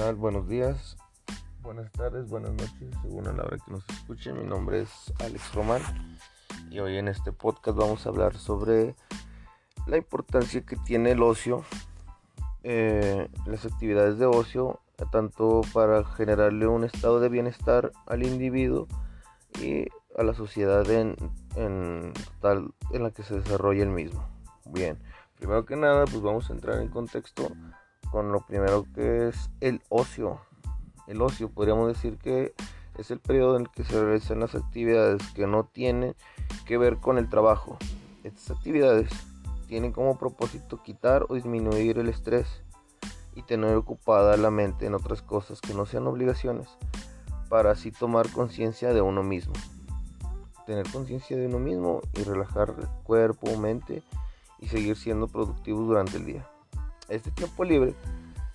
Buenos días, buenas tardes, buenas noches, según a la hora que nos escuchen. Mi nombre es Alex Román y hoy en este podcast vamos a hablar sobre la importancia que tiene el ocio, eh, las actividades de ocio, tanto para generarle un estado de bienestar al individuo y a la sociedad en, en, tal, en la que se desarrolla el mismo. Bien, primero que nada, pues vamos a entrar en contexto con lo primero que es el ocio. El ocio, podríamos decir que es el periodo en el que se realizan las actividades que no tienen que ver con el trabajo. Estas actividades tienen como propósito quitar o disminuir el estrés y tener ocupada la mente en otras cosas que no sean obligaciones para así tomar conciencia de uno mismo. Tener conciencia de uno mismo y relajar el cuerpo, mente y seguir siendo productivos durante el día. Este tiempo libre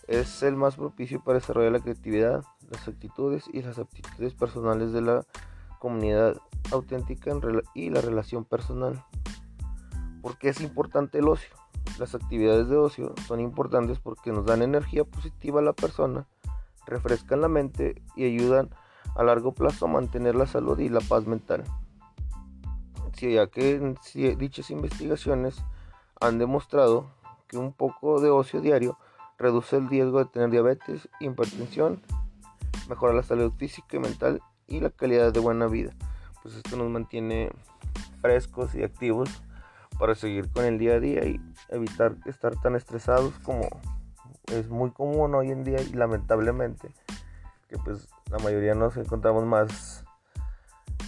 es el más propicio para desarrollar la creatividad, las actitudes y las aptitudes personales de la comunidad auténtica y la relación personal. ¿Por qué es importante el ocio? Las actividades de ocio son importantes porque nos dan energía positiva a la persona, refrescan la mente y ayudan a largo plazo a mantener la salud y la paz mental. Si ya que dichas investigaciones han demostrado que un poco de ocio diario reduce el riesgo de tener diabetes, hipertensión, mejora la salud física y mental y la calidad de buena vida. Pues esto nos mantiene frescos y activos para seguir con el día a día y evitar estar tan estresados como es muy común hoy en día y lamentablemente que pues la mayoría nos encontramos más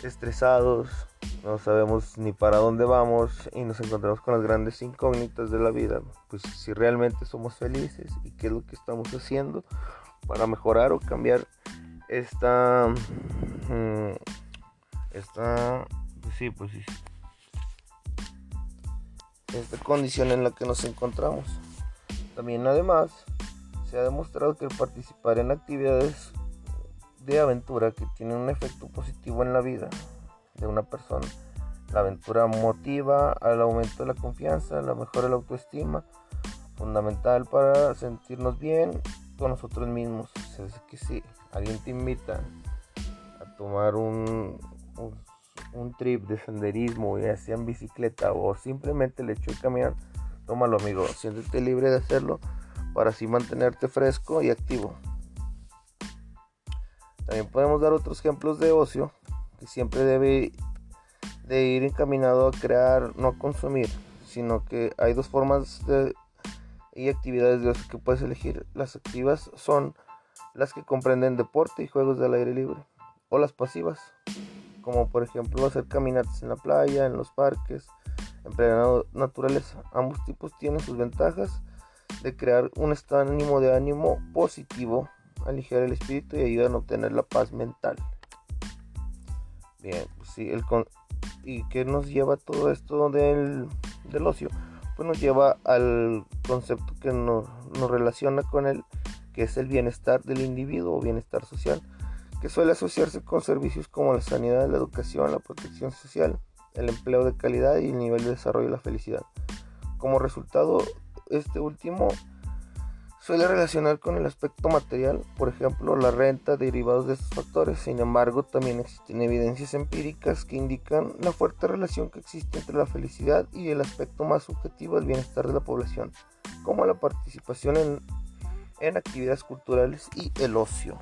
estresados, no sabemos ni para dónde vamos y nos encontramos con las grandes incógnitas de la vida. Pues si realmente somos felices y qué es lo que estamos haciendo para mejorar o cambiar esta mm, esta pues sí, pues sí, esta condición en la que nos encontramos. También además se ha demostrado que participar en actividades de aventura que tienen un efecto positivo en la vida de una persona. La aventura motiva al aumento de la confianza, la mejora de la autoestima, fundamental para sentirnos bien con nosotros mismos. O que si alguien te invita a tomar un, un, trip de senderismo, ya sea en bicicleta o simplemente el hecho de caminar, tómalo amigo, siéntete libre de hacerlo para así mantenerte fresco y activo. También podemos dar otros ejemplos de ocio que siempre debe de ir encaminado a crear, no a consumir, sino que hay dos formas de, y actividades de que puedes elegir. Las activas son las que comprenden deporte y juegos del aire libre, o las pasivas, como por ejemplo hacer caminatas en la playa, en los parques, en plena naturaleza. Ambos tipos tienen sus ventajas de crear un estado ánimo de ánimo positivo, aligerar el espíritu y ayudar a obtener la paz mental. Bien, pues sí, el ¿Y qué nos lleva todo esto del, del ocio? Pues nos lleva al concepto que nos, nos relaciona con él, que es el bienestar del individuo o bienestar social, que suele asociarse con servicios como la sanidad, la educación, la protección social, el empleo de calidad y el nivel de desarrollo y la felicidad. Como resultado, este último suele relacionar con el aspecto material, por ejemplo, la renta, derivados de estos factores. Sin embargo, también existen evidencias empíricas que indican la fuerte relación que existe entre la felicidad y el aspecto más subjetivo del bienestar de la población, como la participación en, en actividades culturales y el ocio.